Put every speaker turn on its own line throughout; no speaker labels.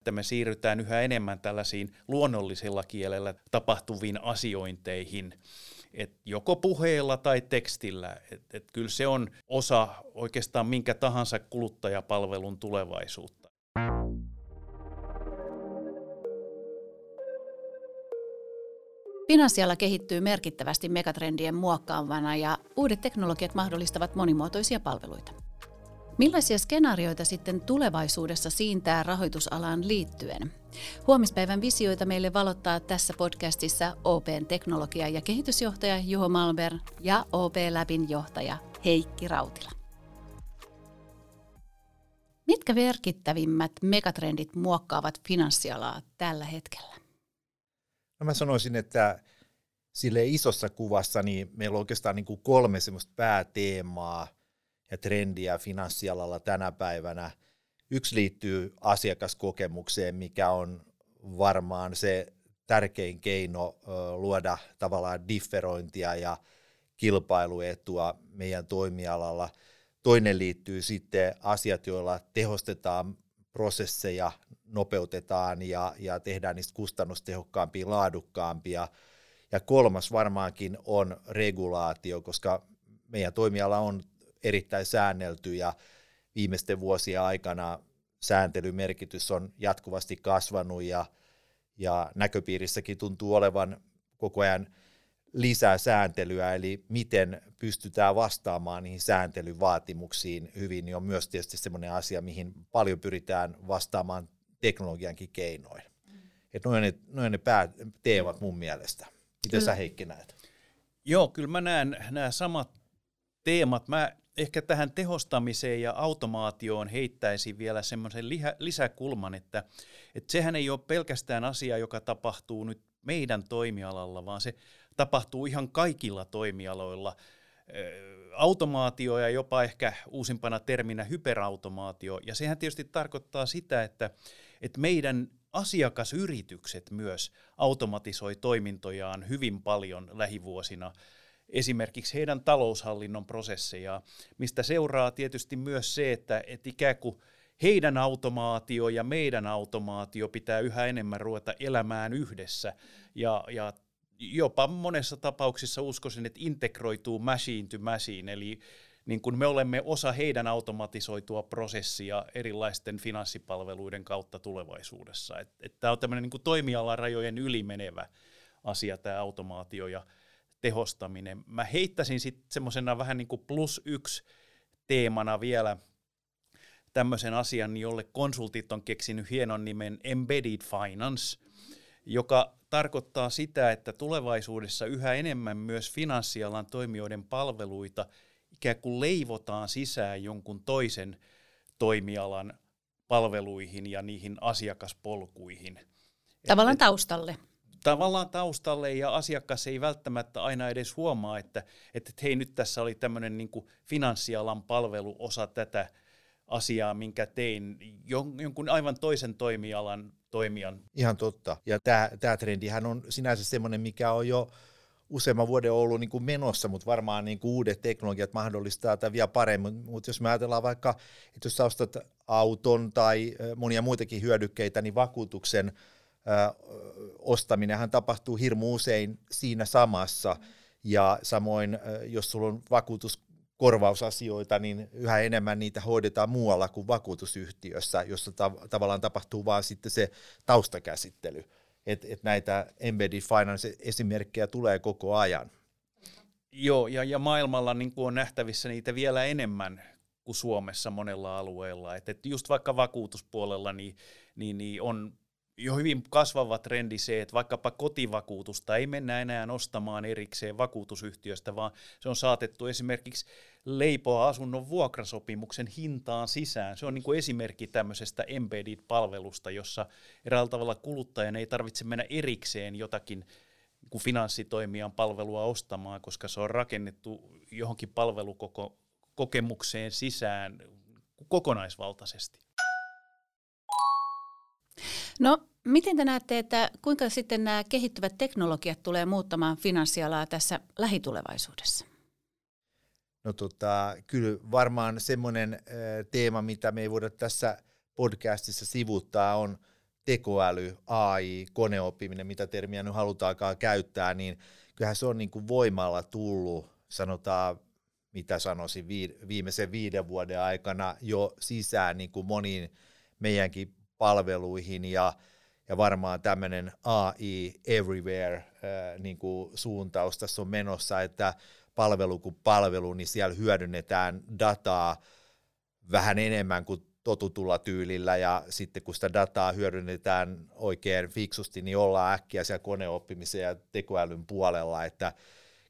että me siirrytään yhä enemmän tällaisiin luonnollisella kielellä tapahtuviin asiointeihin, et joko puheella tai tekstillä. Et, et kyllä se on osa oikeastaan minkä tahansa kuluttajapalvelun tulevaisuutta.
Finanssiala kehittyy merkittävästi megatrendien muokkaavana ja uudet teknologiat mahdollistavat monimuotoisia palveluita. Millaisia skenaarioita sitten tulevaisuudessa siintää rahoitusalaan liittyen? Huomispäivän visioita meille valottaa tässä podcastissa OPn teknologia- ja kehitysjohtaja Juho Malmberg ja OP Labin johtaja Heikki Rautila. Mitkä merkittävimmät megatrendit muokkaavat finanssialaa tällä hetkellä?
No mä sanoisin, että sille isossa kuvassa niin meillä on oikeastaan niin kuin kolme semmoista pääteemaa – ja trendiä finanssialalla tänä päivänä. Yksi liittyy asiakaskokemukseen, mikä on varmaan se tärkein keino luoda tavallaan differointia ja kilpailuetua meidän toimialalla. Toinen liittyy sitten asiat, joilla tehostetaan prosesseja, nopeutetaan ja, ja tehdään niistä kustannustehokkaampia, laadukkaampia. Ja kolmas varmaankin on regulaatio, koska meidän toimiala on erittäin säännelty ja viimeisten vuosien aikana sääntelymerkitys on jatkuvasti kasvanut ja, ja näköpiirissäkin tuntuu olevan koko ajan lisää sääntelyä, eli miten pystytään vastaamaan niihin sääntelyvaatimuksiin hyvin, niin on myös tietysti sellainen asia, mihin paljon pyritään vastaamaan teknologiankin keinoin. Mm. Että noin ne, noin ne pääteemat mun mielestä. Miten sä Heikki näet?
Joo, kyllä mä näen nämä samat teemat. Mä ehkä tähän tehostamiseen ja automaatioon heittäisin vielä semmoisen lisäkulman, että, että sehän ei ole pelkästään asia, joka tapahtuu nyt meidän toimialalla, vaan se tapahtuu ihan kaikilla toimialoilla. Automaatio ja jopa ehkä uusimpana terminä hyperautomaatio. Ja sehän tietysti tarkoittaa sitä, että, että meidän asiakasyritykset myös automatisoi toimintojaan hyvin paljon lähivuosina – esimerkiksi heidän taloushallinnon prosesseja, mistä seuraa tietysti myös se, että, että ikään kuin heidän automaatio ja meidän automaatio pitää yhä enemmän ruveta elämään yhdessä ja, ja jopa monessa tapauksessa uskoisin, että integroituu machine to machine, eli niin kun me olemme osa heidän automatisoitua prosessia erilaisten finanssipalveluiden kautta tulevaisuudessa. Tämä on tämmöinen niin toimialarajojen ylimenevä asia, tämä automaatio, ja tehostaminen. Mä heittäisin sitten semmoisena vähän niin kuin plus yksi teemana vielä tämmöisen asian, jolle konsultit on keksinyt hienon nimen Embedded Finance, joka tarkoittaa sitä, että tulevaisuudessa yhä enemmän myös finanssialan toimijoiden palveluita ikään kuin leivotaan sisään jonkun toisen toimialan palveluihin ja niihin asiakaspolkuihin.
Tavallaan taustalle
tavallaan taustalle ja asiakas ei välttämättä aina edes huomaa, että, että hei nyt tässä oli tämmöinen niin finanssialan palvelu osa tätä asiaa, minkä tein jonkun aivan toisen toimialan toimijan.
Ihan totta. Ja tämä, trendihän on sinänsä semmoinen, mikä on jo useamman vuoden ollut niin kuin menossa, mutta varmaan niin kuin uudet teknologiat mahdollistaa tätä vielä paremmin. Mutta jos me ajatellaan vaikka, että jos ostat auton tai monia muitakin hyödykkeitä, niin vakuutuksen ostaminenhan tapahtuu hirmu usein siinä samassa, ja samoin jos sulla on vakuutuskorvausasioita, niin yhä enemmän niitä hoidetaan muualla kuin vakuutusyhtiössä, jossa ta- tavallaan tapahtuu vaan sitten se taustakäsittely. Että et näitä embedded finance-esimerkkejä tulee koko ajan.
Joo, ja, ja maailmalla niin on nähtävissä niitä vielä enemmän kuin Suomessa monella alueella. Et, et just vaikka vakuutuspuolella niin, niin, niin on jo hyvin kasvava trendi se, että vaikkapa kotivakuutusta ei mennä enää ostamaan erikseen vakuutusyhtiöstä, vaan se on saatettu esimerkiksi leipoa asunnon vuokrasopimuksen hintaan sisään. Se on niin kuin esimerkki tämmöisestä embedded-palvelusta, jossa eräällä tavalla kuluttajan ei tarvitse mennä erikseen jotakin kuin finanssitoimijan palvelua ostamaan, koska se on rakennettu johonkin palvelukokemukseen sisään kokonaisvaltaisesti.
No, miten te näette, että kuinka sitten nämä kehittyvät teknologiat tulee muuttamaan finanssialaa tässä lähitulevaisuudessa?
No tota, kyllä varmaan semmoinen teema, mitä me ei voida tässä podcastissa sivuttaa, on tekoäly, AI, koneoppiminen, mitä termiä nyt halutaankaan käyttää, niin kyllähän se on niin kuin voimalla tullut, sanotaan, mitä sanoisin, viimeisen viiden vuoden aikana jo sisään niin kuin moniin meidänkin palveluihin ja, ja varmaan tämmöinen AI everywhere äh, niin kuin suuntaus tässä on menossa, että palvelu kuin palvelu, niin siellä hyödynnetään dataa vähän enemmän kuin totutulla tyylillä ja sitten kun sitä dataa hyödynnetään oikein fiksusti, niin ollaan äkkiä siellä koneoppimisen ja tekoälyn puolella, että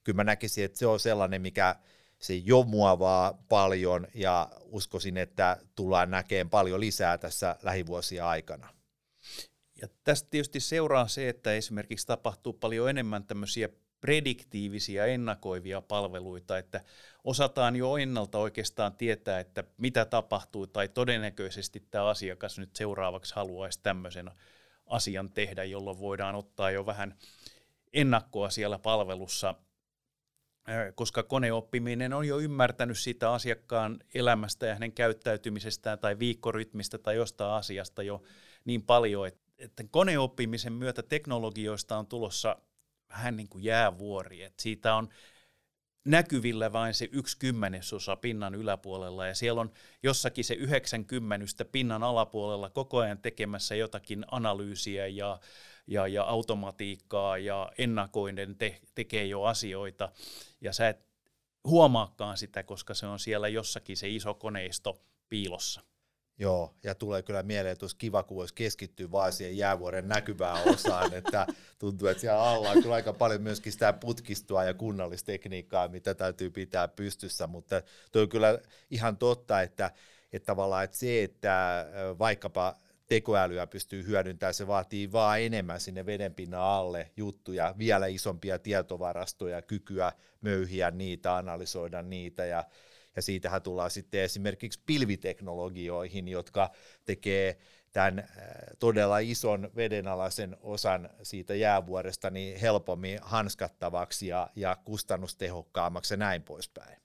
kyllä mä näkisin, että se on sellainen, mikä se jo muovaa paljon ja uskoisin, että tullaan näkemään paljon lisää tässä lähivuosien aikana.
Ja tästä tietysti seuraa se, että esimerkiksi tapahtuu paljon enemmän tämmöisiä prediktiivisiä, ennakoivia palveluita, että osataan jo ennalta oikeastaan tietää, että mitä tapahtuu, tai todennäköisesti tämä asiakas nyt seuraavaksi haluaisi tämmöisen asian tehdä, jolloin voidaan ottaa jo vähän ennakkoa siellä palvelussa, koska koneoppiminen on jo ymmärtänyt sitä asiakkaan elämästä ja hänen käyttäytymisestään tai viikkorytmistä tai jostain asiasta jo niin paljon, että koneoppimisen myötä teknologioista on tulossa vähän niin kuin jäävuori, että siitä on näkyvillä vain se yksi kymmenesosa pinnan yläpuolella ja siellä on jossakin se 90 pinnan alapuolella koko ajan tekemässä jotakin analyysiä ja, ja, ja automatiikkaa ja ennakoiden te, tekee jo asioita ja sä et huomaakaan sitä, koska se on siellä jossakin se iso koneisto piilossa.
Joo, ja tulee kyllä mieleen, että olisi kiva, kun voisi keskittyä vain siihen jäävuoren näkyvään osaan, että tuntuu, että siellä alla on kyllä aika paljon myöskin sitä putkistoa ja kunnallistekniikkaa, mitä täytyy pitää pystyssä, mutta tuo on kyllä ihan totta, että, että tavallaan että se, että vaikkapa tekoälyä pystyy hyödyntämään, se vaatii vaan enemmän sinne vedenpinnan alle juttuja, vielä isompia tietovarastoja, kykyä möyhiä niitä, analysoida niitä ja ja siitähän tullaan sitten esimerkiksi pilviteknologioihin, jotka tekee tämän äh, todella ison vedenalaisen osan siitä jäävuoresta niin helpommin hanskattavaksi ja, ja kustannustehokkaammaksi ja näin poispäin.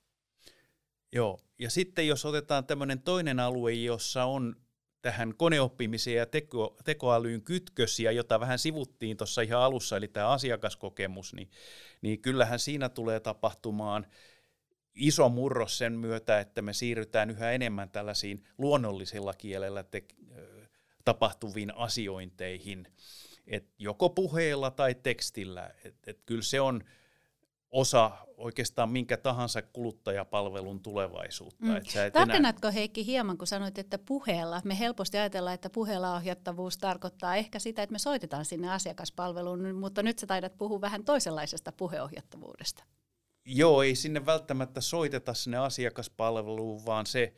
Joo, ja sitten jos otetaan tämmöinen toinen alue, jossa on tähän koneoppimiseen ja teko, tekoälyyn kytkösiä, jota vähän sivuttiin tuossa ihan alussa, eli tämä asiakaskokemus, niin, niin kyllähän siinä tulee tapahtumaan – iso murros sen myötä, että me siirrytään yhä enemmän tällaisiin luonnollisella kielellä te- tapahtuviin asiointeihin, et joko puheella tai tekstillä. Et, et kyllä se on osa oikeastaan minkä tahansa kuluttajapalvelun tulevaisuutta. Mm.
Tarkennatko enää... Heikki hieman, kun sanoit, että puheella, me helposti ajatellaan, että puheella ohjattavuus tarkoittaa ehkä sitä, että me soitetaan sinne asiakaspalveluun, mutta nyt sä taidat puhua vähän toisenlaisesta puheohjattavuudesta.
Joo, ei sinne välttämättä soiteta sinne asiakaspalveluun, vaan se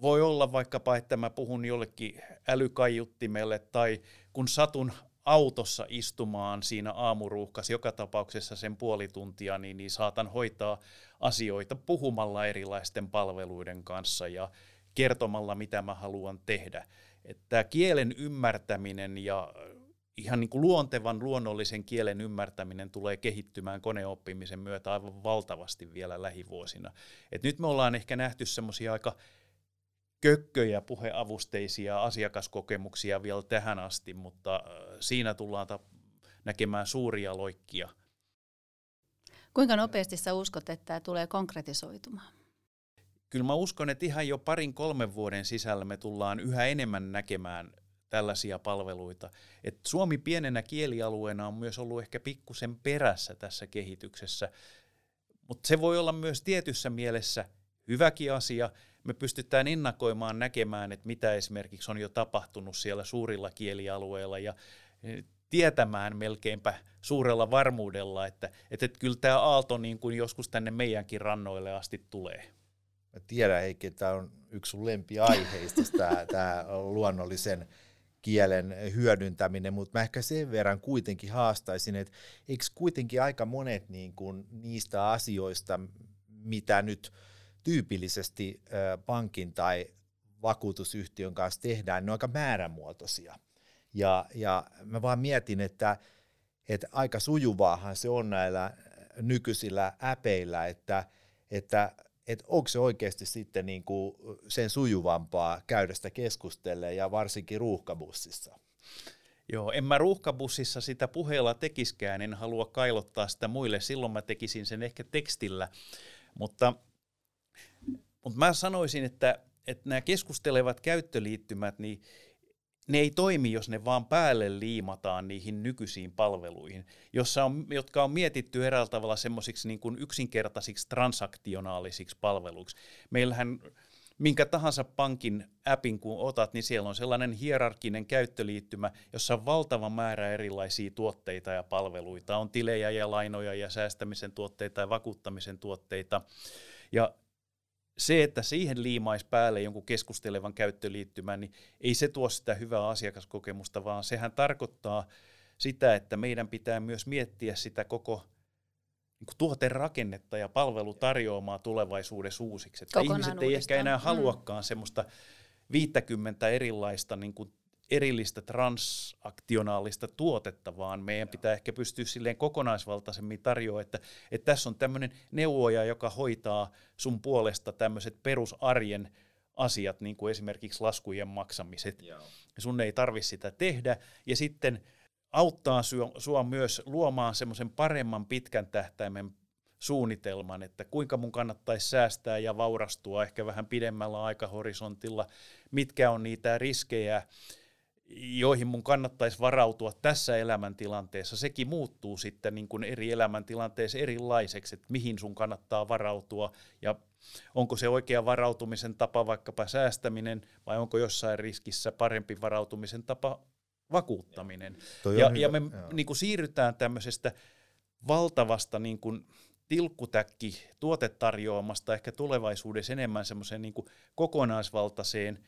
voi olla vaikkapa, että mä puhun jollekin älykaiuttimelle tai kun satun autossa istumaan siinä aamuruuhkas joka tapauksessa sen puoli tuntia, niin, niin saatan hoitaa asioita puhumalla erilaisten palveluiden kanssa ja kertomalla, mitä mä haluan tehdä. Että kielen ymmärtäminen ja ihan niin kuin luontevan luonnollisen kielen ymmärtäminen tulee kehittymään koneoppimisen myötä aivan valtavasti vielä lähivuosina. Et nyt me ollaan ehkä nähty semmoisia aika kökköjä puheavusteisia asiakaskokemuksia vielä tähän asti, mutta äh, siinä tullaan ta- näkemään suuria loikkia.
Kuinka nopeasti sä uskot, että tämä tulee konkretisoitumaan?
Kyllä mä uskon, että ihan jo parin kolmen vuoden sisällä me tullaan yhä enemmän näkemään tällaisia palveluita. Et Suomi pienenä kielialueena on myös ollut ehkä pikkusen perässä tässä kehityksessä, mutta se voi olla myös tietyssä mielessä hyväkin asia. Me pystytään ennakoimaan näkemään, että mitä esimerkiksi on jo tapahtunut siellä suurilla kielialueilla ja e, tietämään melkeinpä suurella varmuudella, että, että, että kyllä tämä aalto niin kuin joskus tänne meidänkin rannoille asti tulee.
Mä tiedän Heikki, että tämä on yksi sun lempiaiheista, tämä, tämä luonnollisen kielen hyödyntäminen, mutta mä ehkä sen verran kuitenkin haastaisin, että eikö kuitenkin aika monet niin kuin niistä asioista, mitä nyt tyypillisesti pankin tai vakuutusyhtiön kanssa tehdään, ne on aika määrämuotoisia. Ja, ja mä vaan mietin, että, että aika sujuvaahan se on näillä nykyisillä äpeillä, että, että että onko se oikeasti sitten niin kuin sen sujuvampaa käydä sitä keskustelle ja varsinkin ruuhkabussissa?
Joo, en mä ruuhkabussissa sitä puheella tekiskään, en halua kailottaa sitä muille, silloin mä tekisin sen ehkä tekstillä, mutta, mutta mä sanoisin, että, että nämä keskustelevat käyttöliittymät, niin ne ei toimi, jos ne vaan päälle liimataan niihin nykyisiin palveluihin, jossa on, jotka on mietitty eräällä tavalla semmoisiksi niin yksinkertaisiksi transaktionaalisiksi palveluiksi. Meillähän minkä tahansa pankin appin kun otat, niin siellä on sellainen hierarkinen käyttöliittymä, jossa on valtava määrä erilaisia tuotteita ja palveluita. On tilejä ja lainoja ja säästämisen tuotteita ja vakuuttamisen tuotteita. Ja se, että siihen liimaisi päälle jonkun keskustelevan käyttöliittymän, niin ei se tuo sitä hyvää asiakaskokemusta, vaan sehän tarkoittaa sitä, että meidän pitää myös miettiä sitä koko niin tuoterakennetta ja palvelutarjoamaa tulevaisuudessa uusiksi. Että ihmiset ei ehkä enää mm. haluakaan mm. semmoista 50 erilaista niin kuin erillistä transaktionaalista tuotetta, vaan meidän pitää ehkä pystyä silleen kokonaisvaltaisemmin tarjoamaan, että, että tässä on tämmöinen neuvoja, joka hoitaa sun puolesta tämmöiset perusarjen asiat, niin kuin esimerkiksi laskujen maksamiset. Joo. Sun ei tarvitse sitä tehdä. Ja sitten auttaa sua myös luomaan semmoisen paremman pitkän tähtäimen suunnitelman, että kuinka mun kannattaisi säästää ja vaurastua ehkä vähän pidemmällä aikahorisontilla, mitkä on niitä riskejä, joihin mun kannattaisi varautua tässä elämäntilanteessa. Sekin muuttuu sitten niin kuin eri elämäntilanteessa erilaiseksi, että mihin sun kannattaa varautua ja onko se oikea varautumisen tapa vaikkapa säästäminen vai onko jossain riskissä parempi varautumisen tapa vakuuttaminen. Ja, ja me niin kuin siirrytään tämmöisestä valtavasta niin kuin tilkkutäkki tuotetarjoamasta ehkä tulevaisuudessa enemmän semmoiseen niin kokonaisvaltaiseen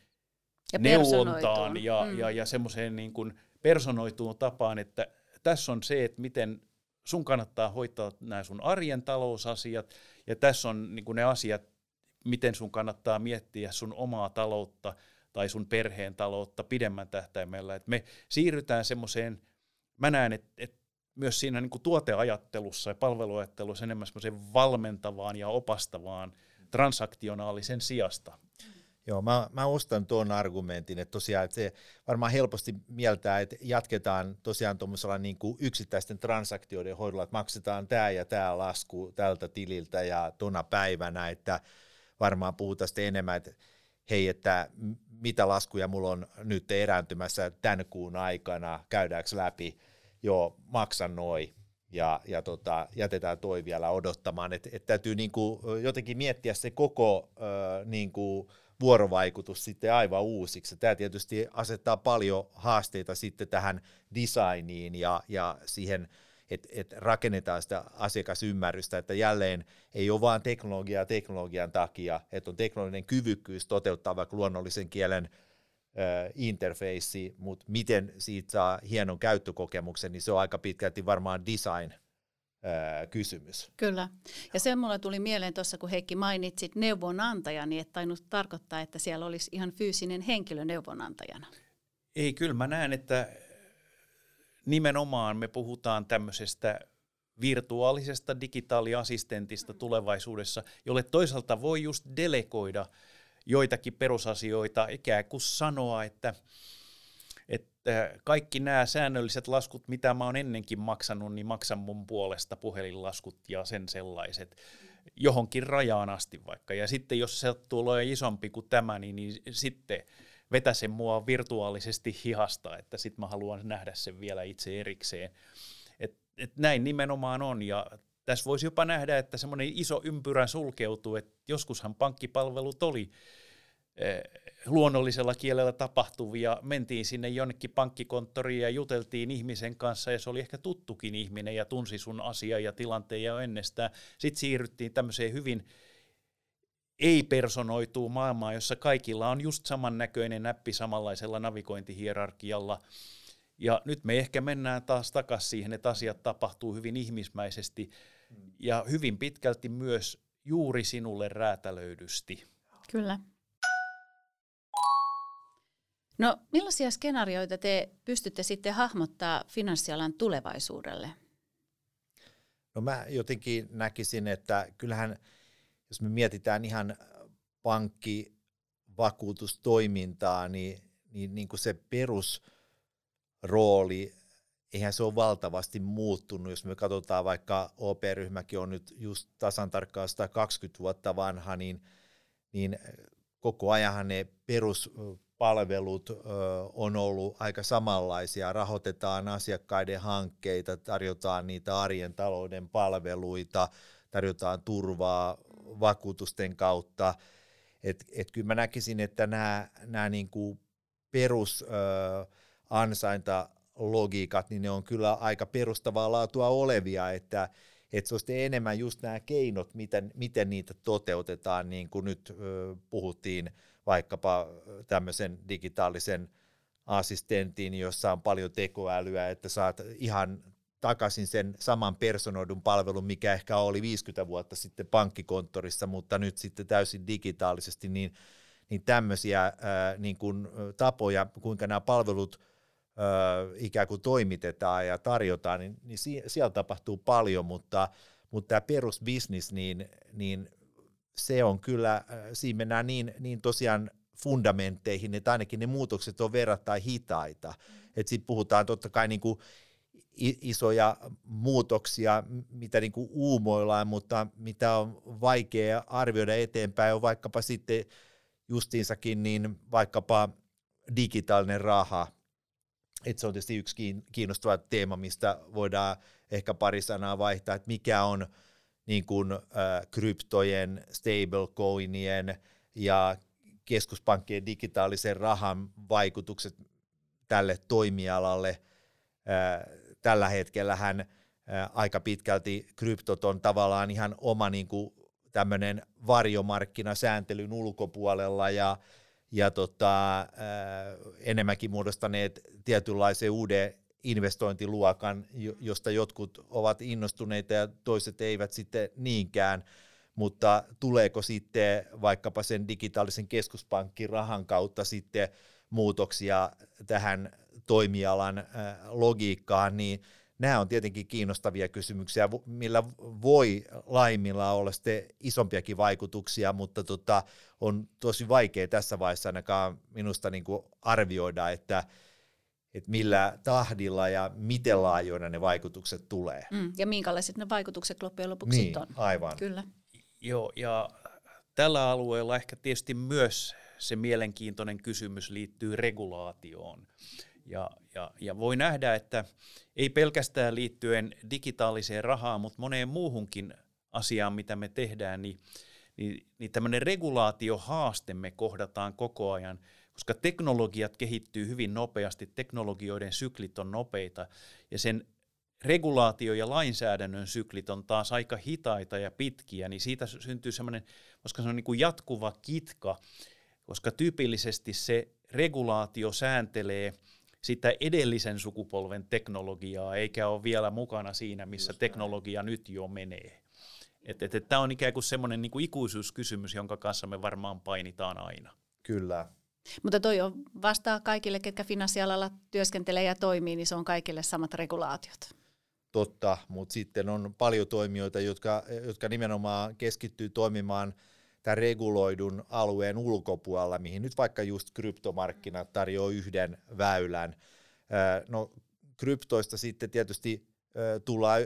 ja neuvontaan ja, mm. ja, ja semmoiseen niin kuin personoituun tapaan, että tässä on se, että miten sun kannattaa hoitaa nämä sun arjen talousasiat, ja tässä on niin kuin ne asiat, miten sun kannattaa miettiä sun omaa taloutta tai sun perheen taloutta pidemmän tähtäimellä. Et me siirrytään semmoiseen, mä näen, että et myös siinä niin kuin tuoteajattelussa ja palveluajattelussa enemmän semmoiseen valmentavaan ja opastavaan transaktionaalisen sijasta.
Joo, mä, mä ostan tuon argumentin, että tosiaan että se varmaan helposti mieltää, että jatketaan tosiaan tuommoisella niin kuin yksittäisten transaktioiden hoidolla, että maksetaan tämä ja tämä lasku tältä tililtä ja tuona päivänä, että varmaan puhutaan sitten enemmän, että hei, että mitä laskuja mulla on nyt erääntymässä tämän kuun aikana, käydäänkö läpi, joo, maksan noin, ja, ja tota, jätetään toi vielä odottamaan, että et täytyy niinku jotenkin miettiä se koko ö, niinku, vuorovaikutus sitten aivan uusiksi. Tämä tietysti asettaa paljon haasteita sitten tähän designiin ja, ja siihen, että et rakennetaan sitä asiakasymmärrystä, että jälleen ei ole vain teknologiaa teknologian takia, että on teknologinen kyvykkyys toteuttaa vaikka luonnollisen kielen interfeissi, mutta miten siitä saa hienon käyttökokemuksen, niin se on aika pitkälti varmaan design kysymys.
Kyllä. Ja se mulle tuli mieleen tuossa, kun Heikki mainitsit neuvonantaja, niin et tainnut tarkoittaa, että siellä olisi ihan fyysinen henkilö neuvonantajana.
Ei, kyllä mä näen, että nimenomaan me puhutaan tämmöisestä virtuaalisesta digitaaliassistentista tulevaisuudessa, jolle toisaalta voi just delegoida joitakin perusasioita, ikään kuin sanoa, että – että kaikki nämä säännölliset laskut, mitä mä oon ennenkin maksanut, niin maksan mun puolesta puhelinlaskut ja sen sellaiset johonkin rajaan asti vaikka. Ja sitten jos se tulee isompi kuin tämä, niin, niin sitten vetä sen mua virtuaalisesti hihasta, että sitten mä haluan nähdä sen vielä itse erikseen. Et, et näin nimenomaan on ja tässä voisi jopa nähdä, että semmoinen iso ympyrä sulkeutuu, että joskushan pankkipalvelut oli luonnollisella kielellä tapahtuvia. Mentiin sinne jonnekin pankkikonttoriin ja juteltiin ihmisen kanssa ja se oli ehkä tuttukin ihminen ja tunsi sun asia ja tilanteen jo ennestään. Sitten siirryttiin tämmöiseen hyvin ei-personoituun maailmaan, jossa kaikilla on just samannäköinen näppi samanlaisella navigointihierarkialla. Ja nyt me ehkä mennään taas takaisin siihen, että asiat tapahtuu hyvin ihmismäisesti ja hyvin pitkälti myös juuri sinulle räätälöidysti.
Kyllä. No millaisia skenaarioita te pystytte sitten hahmottaa finanssialan tulevaisuudelle?
No mä jotenkin näkisin, että kyllähän jos me mietitään ihan pankkivakuutustoimintaa, niin, niin, niin kuin se perus rooli, eihän se ole valtavasti muuttunut. Jos me katsotaan vaikka OP-ryhmäkin on nyt just tasan tarkkaan 120 vuotta vanha, niin, niin koko ajan ne peruspalvelut on ollut aika samanlaisia. Rahoitetaan asiakkaiden hankkeita, tarjotaan niitä arjen talouden palveluita, tarjotaan turvaa vakuutusten kautta. Et, et kyllä mä näkisin, että nämä, nämä niin perus ö, ansaintalogiikat, niin ne on kyllä aika perustavaa laatua olevia, että että se olisi enemmän just nämä keinot, miten, miten niitä toteutetaan, niin kuin nyt ö, puhuttiin vaikkapa tämmöisen digitaalisen assistentin, jossa on paljon tekoälyä, että saat ihan takaisin sen saman personoidun palvelun, mikä ehkä oli 50 vuotta sitten pankkikonttorissa, mutta nyt sitten täysin digitaalisesti, niin, niin tämmöisiä ää, niin kuin, tapoja, kuinka nämä palvelut ää, ikään kuin toimitetaan ja tarjotaan, niin, niin siellä tapahtuu paljon, mutta, mutta tämä perusbisnis, niin, niin se on kyllä, siinä mennään niin, niin tosiaan fundamentteihin, että ainakin ne muutokset on verrattain hitaita. Että sitten puhutaan totta kai niin kuin isoja muutoksia, mitä niin kuin uumoillaan, mutta mitä on vaikea arvioida eteenpäin, on vaikkapa sitten justiinsakin niin vaikkapa digitaalinen raha, että se on tietysti yksi kiinnostava teema, mistä voidaan ehkä pari sanaa vaihtaa, että mikä on niin kuin, äh, kryptojen, stablecoinien ja keskuspankkien digitaalisen rahan vaikutukset tälle toimialalle. Äh, tällä hetkellä hän aika pitkälti kryptot on tavallaan ihan oma niin kuin tämmöinen varjomarkkinasääntelyn ulkopuolella ja, ja tota, enemmänkin muodostaneet tietynlaisen uuden investointiluokan, josta jotkut ovat innostuneita ja toiset eivät sitten niinkään, mutta tuleeko sitten vaikkapa sen digitaalisen keskuspankin rahan kautta sitten muutoksia tähän toimialan logiikkaan, niin nämä on tietenkin kiinnostavia kysymyksiä, millä voi laimilla olla sitten isompiakin vaikutuksia, mutta tota, on tosi vaikea tässä vaiheessa ainakaan minusta niin kuin arvioida, että, että millä tahdilla ja miten laajoina ne vaikutukset tulee.
Mm, ja minkälaiset ne vaikutukset loppujen lopuksi
niin,
on.
aivan.
Kyllä.
Joo, ja tällä alueella ehkä tietysti myös se mielenkiintoinen kysymys liittyy regulaatioon. Ja, ja, ja voi nähdä, että ei pelkästään liittyen digitaaliseen rahaan, mutta moneen muuhunkin asiaan, mitä me tehdään, niin, niin, niin tämmöinen regulaatiohaaste me kohdataan koko ajan, koska teknologiat kehittyy hyvin nopeasti, teknologioiden syklit on nopeita, ja sen regulaatio- ja lainsäädännön syklit on taas aika hitaita ja pitkiä, niin siitä syntyy semmoinen, koska se on niin kuin jatkuva kitka, koska tyypillisesti se regulaatio sääntelee – sitä edellisen sukupolven teknologiaa, eikä ole vielä mukana siinä, missä Just teknologia näin. nyt jo menee. Että et, et, Tämä on ikään kuin semmoinen niin kuin ikuisuuskysymys, jonka kanssa me varmaan painitaan aina.
Kyllä.
Mutta toi on vastaa kaikille, ketkä finanssialalla työskentelee ja toimii, niin se on kaikille samat regulaatiot.
Totta, mutta sitten on paljon toimijoita, jotka, jotka nimenomaan keskittyy toimimaan – tämän reguloidun alueen ulkopuolella, mihin nyt vaikka just kryptomarkkinat tarjoaa yhden väylän. No kryptoista sitten tietysti tullaan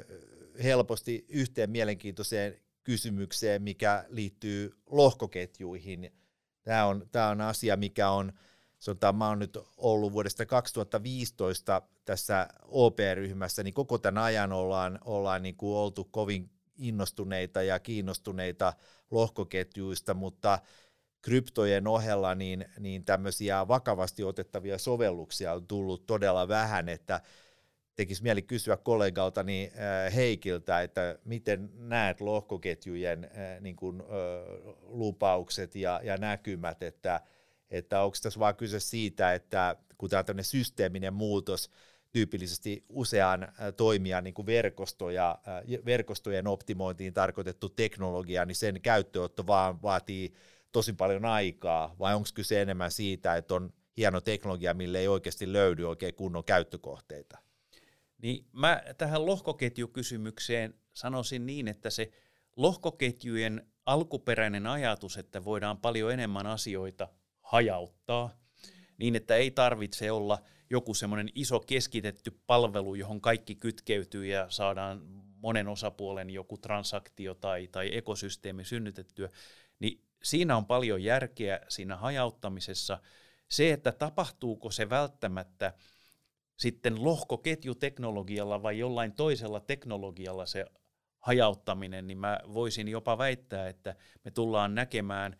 helposti yhteen mielenkiintoiseen kysymykseen, mikä liittyy lohkoketjuihin. Tämä on, tämä on asia, mikä on, sanotaan, mä oon nyt ollut vuodesta 2015 tässä OP-ryhmässä, niin koko tämän ajan ollaan, ollaan niin kuin oltu kovin innostuneita ja kiinnostuneita lohkoketjuista, mutta kryptojen ohella niin, niin tämmöisiä vakavasti otettavia sovelluksia on tullut todella vähän, että tekisi mieli kysyä kollegaltani äh, Heikiltä, että miten näet lohkoketjujen äh, niin kuin, lupaukset ja, ja näkymät, että, että onko tässä vaan kyse siitä, että kun tämä on tämmöinen systeeminen muutos, tyypillisesti usean toimijan niin verkostoja, verkostojen optimointiin tarkoitettu teknologia, niin sen käyttöönotto vaan vaatii tosi paljon aikaa, vai onko kyse enemmän siitä, että on hieno teknologia, mille ei oikeasti löydy oikein kunnon käyttökohteita?
Niin mä tähän lohkoketjukysymykseen sanoisin niin, että se lohkoketjujen alkuperäinen ajatus, että voidaan paljon enemmän asioita hajauttaa, niin että ei tarvitse olla – joku semmoinen iso keskitetty palvelu, johon kaikki kytkeytyy ja saadaan monen osapuolen joku transaktio tai, tai ekosysteemi synnytettyä, niin siinä on paljon järkeä siinä hajauttamisessa. Se, että tapahtuuko se välttämättä sitten lohkoketjuteknologialla vai jollain toisella teknologialla se hajauttaminen, niin mä voisin jopa väittää, että me tullaan näkemään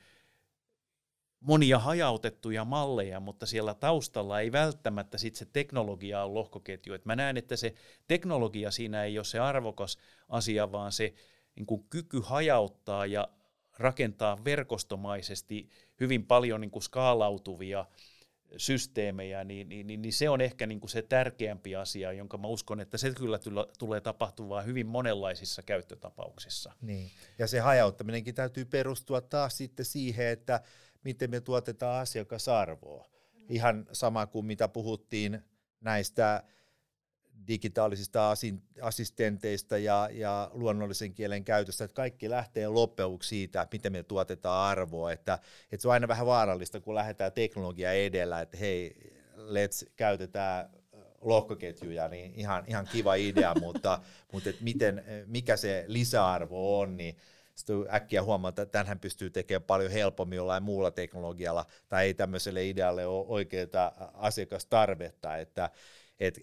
monia hajautettuja malleja, mutta siellä taustalla ei välttämättä sit se teknologia ole lohkoketju. Et mä näen, että se teknologia siinä ei ole se arvokas asia, vaan se niin kuin kyky hajauttaa ja rakentaa verkostomaisesti hyvin paljon niin kuin skaalautuvia systeemejä, niin, niin, niin, niin se on ehkä niin kuin se tärkeämpi asia, jonka mä uskon, että se kyllä tulee tapahtumaan hyvin monenlaisissa käyttötapauksissa.
Niin. Ja se hajauttaminenkin täytyy perustua taas sitten siihen, että miten me tuotetaan asiakasarvoa. Ihan sama kuin mitä puhuttiin näistä digitaalisista assistenteista ja, ja luonnollisen kielen käytöstä, että kaikki lähtee loppuksi siitä, miten me tuotetaan arvoa, että, että se on aina vähän vaarallista, kun lähdetään teknologia edellä, että hei, let's käytetään lohkoketjuja, niin ihan, ihan kiva idea, mutta, mutta että miten, mikä se lisäarvo on, niin sitten äkkiä huomata, että tämähän pystyy tekemään paljon helpommin jollain muulla teknologialla, tai ei tämmöiselle idealle ole oikeaa asiakastarvetta, että et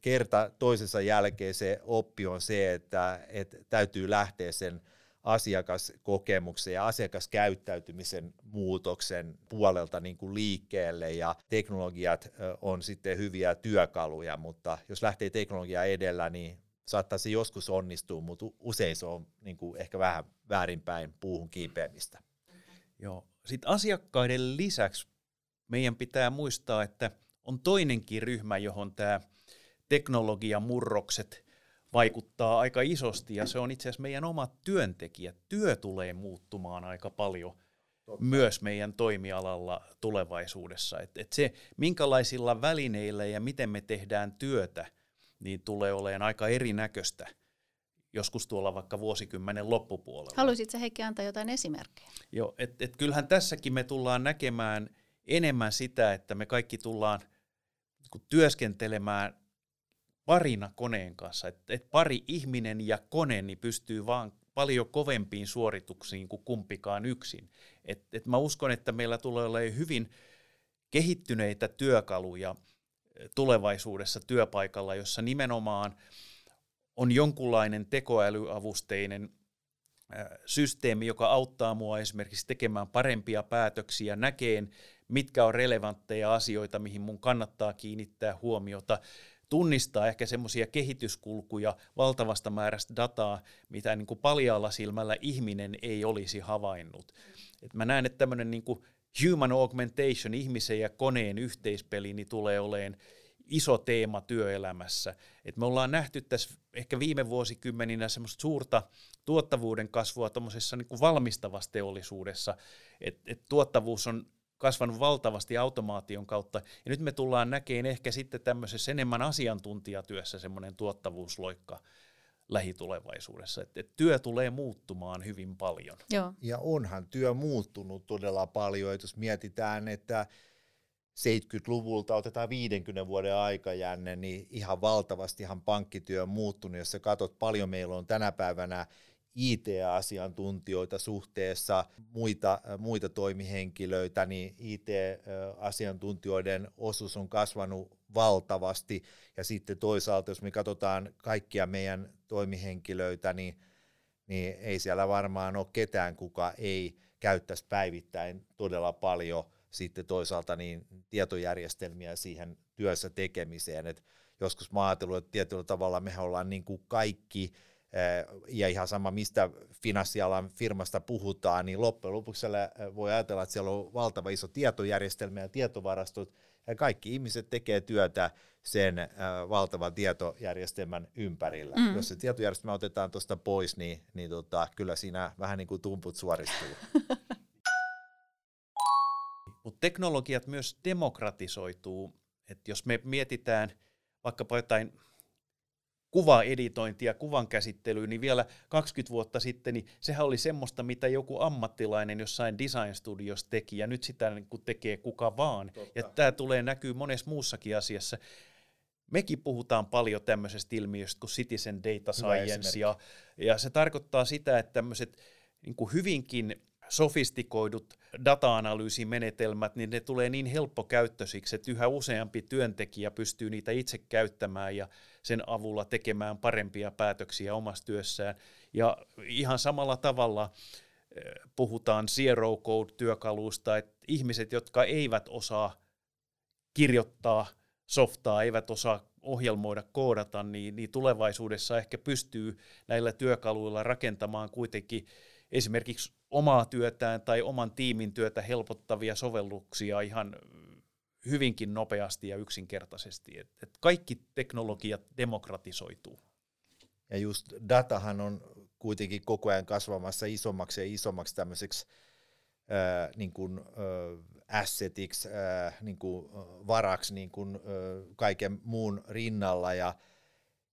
kerta toisensa jälkeen se oppi on se, että et täytyy lähteä sen asiakaskokemuksen ja asiakaskäyttäytymisen muutoksen puolelta niin kuin liikkeelle ja teknologiat on sitten hyviä työkaluja, mutta jos lähtee teknologia edellä, niin saattaa se joskus onnistua, mutta usein se on niin kuin ehkä vähän väärinpäin puuhun kiipeämistä.
Joo. Sitten asiakkaiden lisäksi meidän pitää muistaa, että on toinenkin ryhmä, johon tämä teknologiamurrokset vaikuttaa aika isosti, ja se on itse asiassa meidän omat työntekijät. Työ tulee muuttumaan aika paljon Totta. myös meidän toimialalla tulevaisuudessa. Et, et se, minkälaisilla välineillä ja miten me tehdään työtä, niin tulee olemaan aika erinäköistä joskus tuolla vaikka vuosikymmenen loppupuolella.
Haluaisitko Heikki antaa jotain esimerkkejä?
Joo, että et kyllähän tässäkin me tullaan näkemään enemmän sitä, että me kaikki tullaan työskentelemään parina koneen kanssa, että et pari ihminen ja kone niin pystyy vaan paljon kovempiin suorituksiin kuin kumpikaan yksin. Et, et mä uskon, että meillä tulee olemaan hyvin kehittyneitä työkaluja tulevaisuudessa työpaikalla, jossa nimenomaan on jonkunlainen tekoälyavusteinen systeemi, joka auttaa mua esimerkiksi tekemään parempia päätöksiä, näkeen, mitkä on relevantteja asioita, mihin mun kannattaa kiinnittää huomiota, tunnistaa ehkä semmoisia kehityskulkuja valtavasta määrästä dataa, mitä niin kuin paljaalla silmällä ihminen ei olisi havainnut. Et mä näen, että tämmöinen niin human augmentation, ihmisen ja koneen yhteispeli, niin tulee olemaan iso teema työelämässä. Et me ollaan nähty tässä ehkä viime vuosikymmeninä semmoista suurta tuottavuuden kasvua tuommoisessa niin valmistavassa teollisuudessa, että et tuottavuus on kasvanut valtavasti automaation kautta, ja nyt me tullaan näkemään ehkä sitten tämmöisessä enemmän asiantuntijatyössä semmoinen tuottavuusloikka lähitulevaisuudessa, että, että työ tulee muuttumaan hyvin paljon.
Joo. Ja onhan työ muuttunut todella paljon, että jos mietitään, että 70-luvulta otetaan 50 vuoden aikajänne, niin ihan valtavasti ihan pankkityö on muuttunut. Jos sä katsot, paljon meillä on tänä päivänä IT-asiantuntijoita suhteessa muita, muita toimihenkilöitä, niin IT-asiantuntijoiden osuus on kasvanut valtavasti. Ja sitten toisaalta, jos me katsotaan kaikkia meidän toimihenkilöitä, niin, niin ei siellä varmaan ole ketään, kuka ei käyttäisi päivittäin todella paljon sitten toisaalta niin tietojärjestelmiä siihen työssä tekemiseen. Et joskus mä ajatellut, että tietyllä tavalla me ollaan niin kuin kaikki – ja ihan sama mistä finanssialan firmasta puhutaan, niin loppujen lopuksi voi ajatella, että siellä on valtava iso tietojärjestelmä ja tietovarastot, ja kaikki ihmiset tekee työtä sen valtavan tietojärjestelmän ympärillä. Mm. Jos se tietojärjestelmä otetaan tuosta pois, niin, niin tota, kyllä siinä vähän niin kuin tumput suoristuu.
Mutta teknologiat myös demokratisoituu. Et jos me mietitään vaikkapa jotain kuvaeditointi ja kuvan käsittely, niin vielä 20 vuotta sitten, niin sehän oli semmoista, mitä joku ammattilainen jossain design studios teki, ja nyt sitä niin kuin tekee kuka vaan. Totta. Ja tämä tulee näkyy monessa muussakin asiassa. Mekin puhutaan paljon tämmöisestä ilmiöstä kuin citizen data science, ja, ja se tarkoittaa sitä, että tämmöiset niin kuin hyvinkin sofistikoidut data-analyysimenetelmät, niin ne tulee niin helppokäyttöisiksi, että yhä useampi työntekijä pystyy niitä itse käyttämään ja sen avulla tekemään parempia päätöksiä omassa työssään. Ja ihan samalla tavalla eh, puhutaan zero code-työkalusta, että ihmiset, jotka eivät osaa kirjoittaa softaa, eivät osaa ohjelmoida, koodata, niin, niin tulevaisuudessa ehkä pystyy näillä työkaluilla rakentamaan kuitenkin esimerkiksi omaa työtään tai oman tiimin työtä helpottavia sovelluksia ihan hyvinkin nopeasti ja yksinkertaisesti. Et, et kaikki teknologiat demokratisoituu.
Ja just datahan on kuitenkin koko ajan kasvamassa isommaksi ja isommaksi tämmöiseksi äh, niin kuin, äh, assetiksi, äh, niin kuin, varaksi niin kuin, äh, kaiken muun rinnalla. Ja,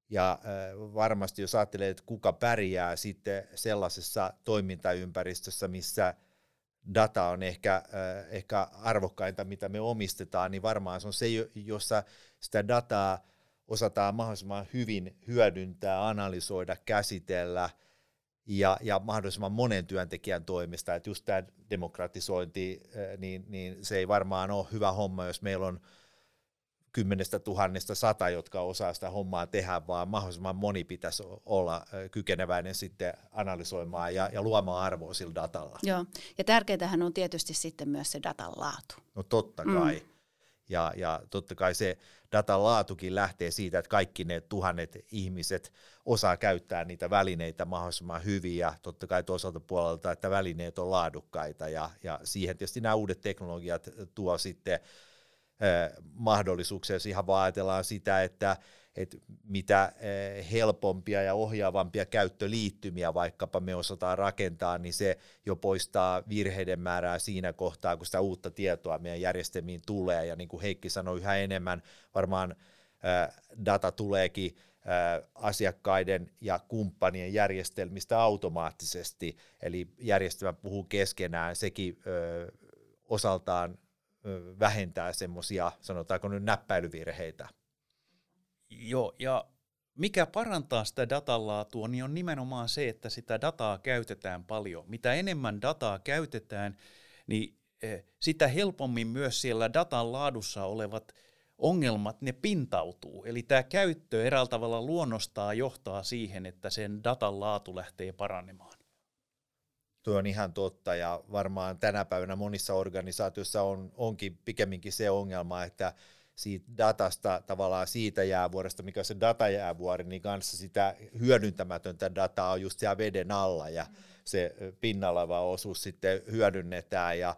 ja äh, varmasti jos ajattelee, että kuka pärjää sitten sellaisessa toimintaympäristössä, missä – data on ehkä, äh, ehkä arvokkainta, mitä me omistetaan, niin varmaan se on se, jossa sitä dataa osataan mahdollisimman hyvin hyödyntää, analysoida, käsitellä ja, ja mahdollisimman monen työntekijän toimesta. Että just tämä demokratisointi, äh, niin, niin se ei varmaan ole hyvä homma, jos meillä on kymmenestä tuhannesta sata, jotka osaa sitä hommaa tehdä, vaan mahdollisimman moni pitäisi olla kykeneväinen sitten analysoimaan ja, ja luomaan arvoa sillä datalla.
Joo, ja tärkeintähän on tietysti sitten myös se datan laatu.
No totta kai. Mm. Ja, ja totta kai se datan laatukin lähtee siitä, että kaikki ne tuhannet ihmiset osaa käyttää niitä välineitä mahdollisimman hyvin ja totta kai toisaalta puolelta, että välineet on laadukkaita ja, ja siihen tietysti nämä uudet teknologiat tuo sitten mahdollisuuksia, jos ihan vaan ajatellaan sitä, että, että mitä helpompia ja ohjaavampia käyttöliittymiä vaikkapa me osataan rakentaa, niin se jo poistaa virheiden määrää siinä kohtaa, kun sitä uutta tietoa meidän järjestelmiin tulee. Ja niin kuin Heikki sanoi, yhä enemmän varmaan data tuleekin asiakkaiden ja kumppanien järjestelmistä automaattisesti, eli järjestelmä puhuu keskenään, sekin osaltaan vähentää semmoisia, sanotaanko nyt näppäilyvirheitä.
Joo, ja mikä parantaa sitä datan laatua, niin on nimenomaan se, että sitä dataa käytetään paljon. Mitä enemmän dataa käytetään, niin sitä helpommin myös siellä datan laadussa olevat ongelmat, ne pintautuu. Eli tämä käyttö eräällä tavalla luonnostaa johtaa siihen, että sen datan laatu lähtee paranemaan.
Tuo on ihan totta ja varmaan tänä päivänä monissa organisaatioissa on, onkin pikemminkin se ongelma, että siitä datasta, tavallaan siitä jäävuoresta, mikä on se datajäävuori, niin kanssa sitä hyödyntämätöntä dataa on just siellä veden alla ja se pinnalla oleva osuus sitten hyödynnetään ja,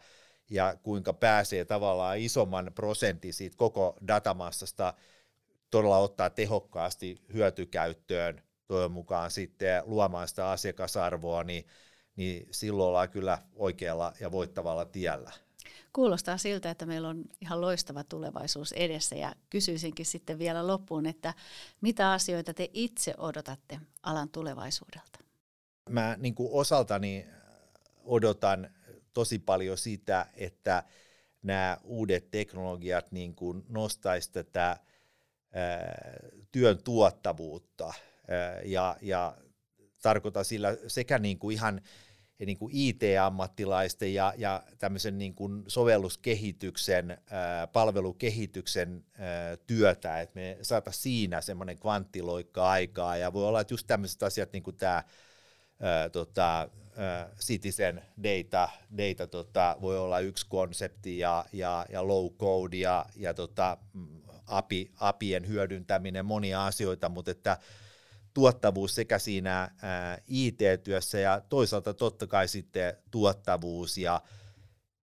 ja kuinka pääsee tavallaan isomman prosentin siitä koko datamassasta todella ottaa tehokkaasti hyötykäyttöön toivon mukaan sitten luomaan sitä asiakasarvoa, niin niin silloin ollaan kyllä oikealla ja voittavalla tiellä.
Kuulostaa siltä, että meillä on ihan loistava tulevaisuus edessä ja kysyisinkin sitten vielä loppuun, että mitä asioita te itse odotatte alan tulevaisuudelta?
Mä niin kuin osaltani odotan tosi paljon sitä, että nämä uudet teknologiat niin kuin nostaisi tätä ää, työn tuottavuutta ja, ja tarkoitan sillä sekä niin kuin ihan niin kuin IT-ammattilaisten ja, ja tämmöisen niin kuin sovelluskehityksen, ää, palvelukehityksen ää, työtä, että me saataisiin siinä semmoinen kvanttiloikka aikaa, ja voi olla, että just tämmöiset asiat, niin kuin tämä tota, citizen data, data tota, voi olla yksi konsepti, ja, ja, ja low code, ja, ja tota, API, APIen hyödyntäminen, monia asioita, mutta että tuottavuus sekä siinä IT-työssä ja toisaalta totta kai sitten tuottavuus ja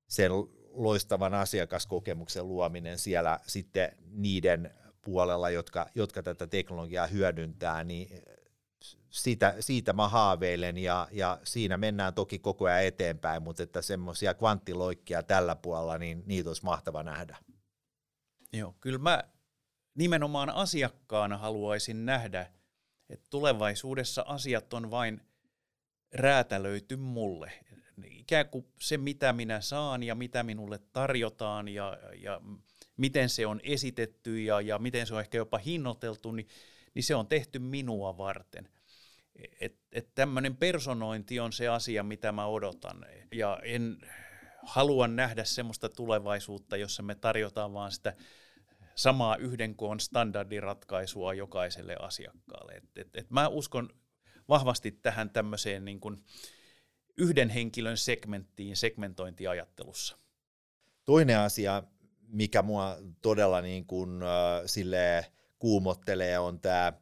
sen loistavan asiakaskokemuksen luominen siellä sitten niiden puolella, jotka, jotka tätä teknologiaa hyödyntää, niin siitä, siitä mä haaveilen ja, ja siinä mennään toki koko ajan eteenpäin, mutta että semmoisia kvanttiloikkia tällä puolella, niin niitä olisi mahtava nähdä.
Joo, kyllä mä nimenomaan asiakkaana haluaisin nähdä Et tulevaisuudessa asiat on vain räätälöity mulle. Ikään kuin se, mitä minä saan ja mitä minulle tarjotaan ja, ja miten se on esitetty ja, ja miten se on ehkä jopa hinnoiteltu, niin, niin se on tehty minua varten. Et, et tämmöinen personointi on se asia, mitä mä odotan. Ja en halua nähdä semmoista tulevaisuutta, jossa me tarjotaan vaan sitä samaa yhden koon standardiratkaisua jokaiselle asiakkaalle. Et, et, et mä uskon vahvasti tähän tämmöiseen niin kuin yhden henkilön segmenttiin segmentointiajattelussa.
Toinen asia, mikä mua todella niin kuin, äh, sille kuumottelee, on tämä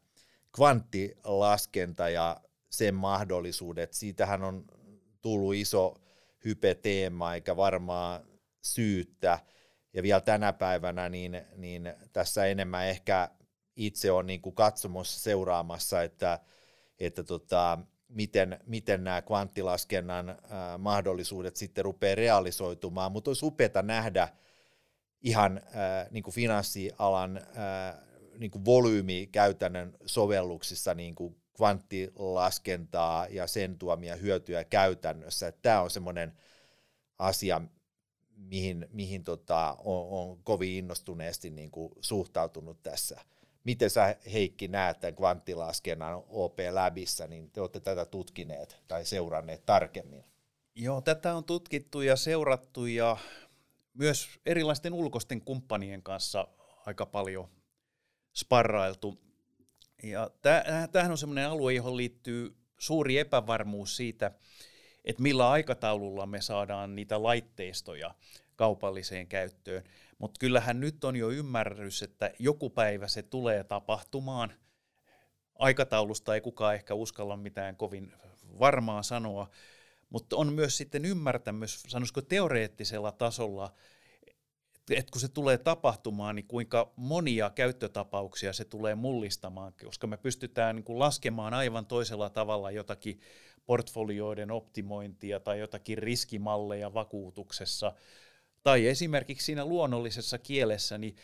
kvanttilaskenta ja sen mahdollisuudet. Siitähän on tullut iso hype-teema, eikä varmaan syyttä. Ja vielä tänä päivänä niin, niin tässä enemmän ehkä itse on niin kuin katsomossa seuraamassa, että, että tota, miten, miten nämä kvanttilaskennan äh, mahdollisuudet sitten rupeaa realisoitumaan, mutta olisi upeaa nähdä ihan äh, niin kuin finanssialan äh, niin kuin volyymi käytännön sovelluksissa niin kuin kvanttilaskentaa ja sen tuomia hyötyjä käytännössä. Tämä on semmoinen asia, mihin, mihin tota, on, on kovin innostuneesti niin kuin suhtautunut tässä. Miten sä Heikki näet tämän kvanttilaskennan OP Labissa, niin te olette tätä tutkineet tai seuranneet tarkemmin?
Joo, tätä on tutkittu ja seurattu ja myös erilaisten ulkoisten kumppanien kanssa aika paljon sparrailtu. Ja tämähän on sellainen alue, johon liittyy suuri epävarmuus siitä, että millä aikataululla me saadaan niitä laitteistoja kaupalliseen käyttöön. Mutta kyllähän nyt on jo ymmärrys, että joku päivä se tulee tapahtumaan. Aikataulusta ei kukaan ehkä uskalla mitään kovin varmaa sanoa, mutta on myös sitten ymmärtämys, sanoisiko teoreettisella tasolla, että kun se tulee tapahtumaan, niin kuinka monia käyttötapauksia se tulee mullistamaan, koska me pystytään niin kuin laskemaan aivan toisella tavalla jotakin portfolioiden optimointia tai jotakin riskimalleja vakuutuksessa, tai esimerkiksi siinä luonnollisessa kielessä niin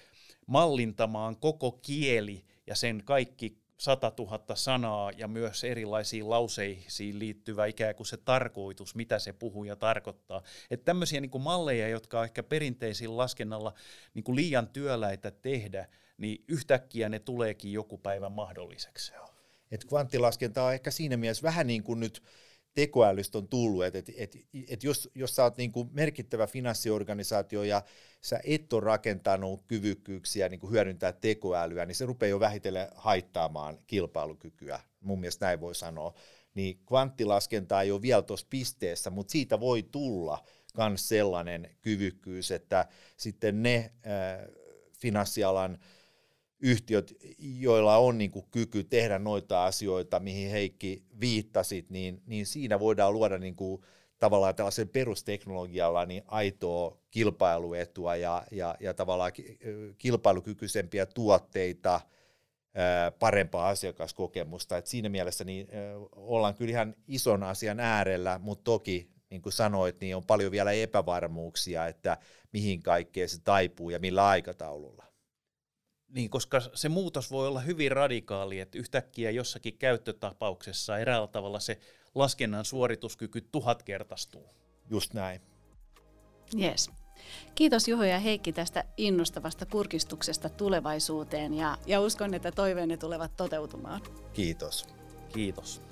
mallintamaan koko kieli ja sen kaikki 100 000 sanaa ja myös erilaisiin lauseisiin liittyvä ikään kuin se tarkoitus, mitä se puhuja tarkoittaa. Että tämmöisiä niin kuin malleja, jotka on ehkä perinteisillä laskennalla niin kuin liian työläitä tehdä, niin yhtäkkiä ne tuleekin joku päivä mahdolliseksi.
Et kvanttilaskenta on ehkä siinä mielessä vähän niin kuin nyt tekoälystä on tullut, että et, et, et jos, jos sä oot niin kuin merkittävä finanssiorganisaatio ja sä et ole rakentanut kyvykkyyksiä niin kuin hyödyntää tekoälyä, niin se rupeaa jo vähitellen haittaamaan kilpailukykyä, mun mielestä näin voi sanoa. Niin kvanttilaskenta ei ole vielä tuossa pisteessä, mutta siitä voi tulla myös sellainen kyvykkyys, että sitten ne äh, finanssialan äh, yhtiöt, joilla on niin kuin kyky tehdä noita asioita, mihin Heikki viittasit, niin, niin siinä voidaan luoda niin kuin tavallaan tällaisen perusteknologialla niin aitoa kilpailuetua ja, ja, ja tavallaan kilpailukykyisempiä tuotteita, parempaa asiakaskokemusta. Et siinä mielessä niin, ollaan kyllä ihan ison asian äärellä, mutta toki niin kuin sanoit, niin on paljon vielä epävarmuuksia, että mihin kaikkeen se taipuu ja millä aikataululla.
Niin, koska se muutos voi olla hyvin radikaali, että yhtäkkiä jossakin käyttötapauksessa eräällä tavalla se laskennan suorituskyky tuhatkertaistuu.
Just näin.
Yes. Kiitos Juho ja Heikki tästä innostavasta kurkistuksesta tulevaisuuteen ja, ja uskon, että toiveenne tulevat toteutumaan.
Kiitos.
Kiitos.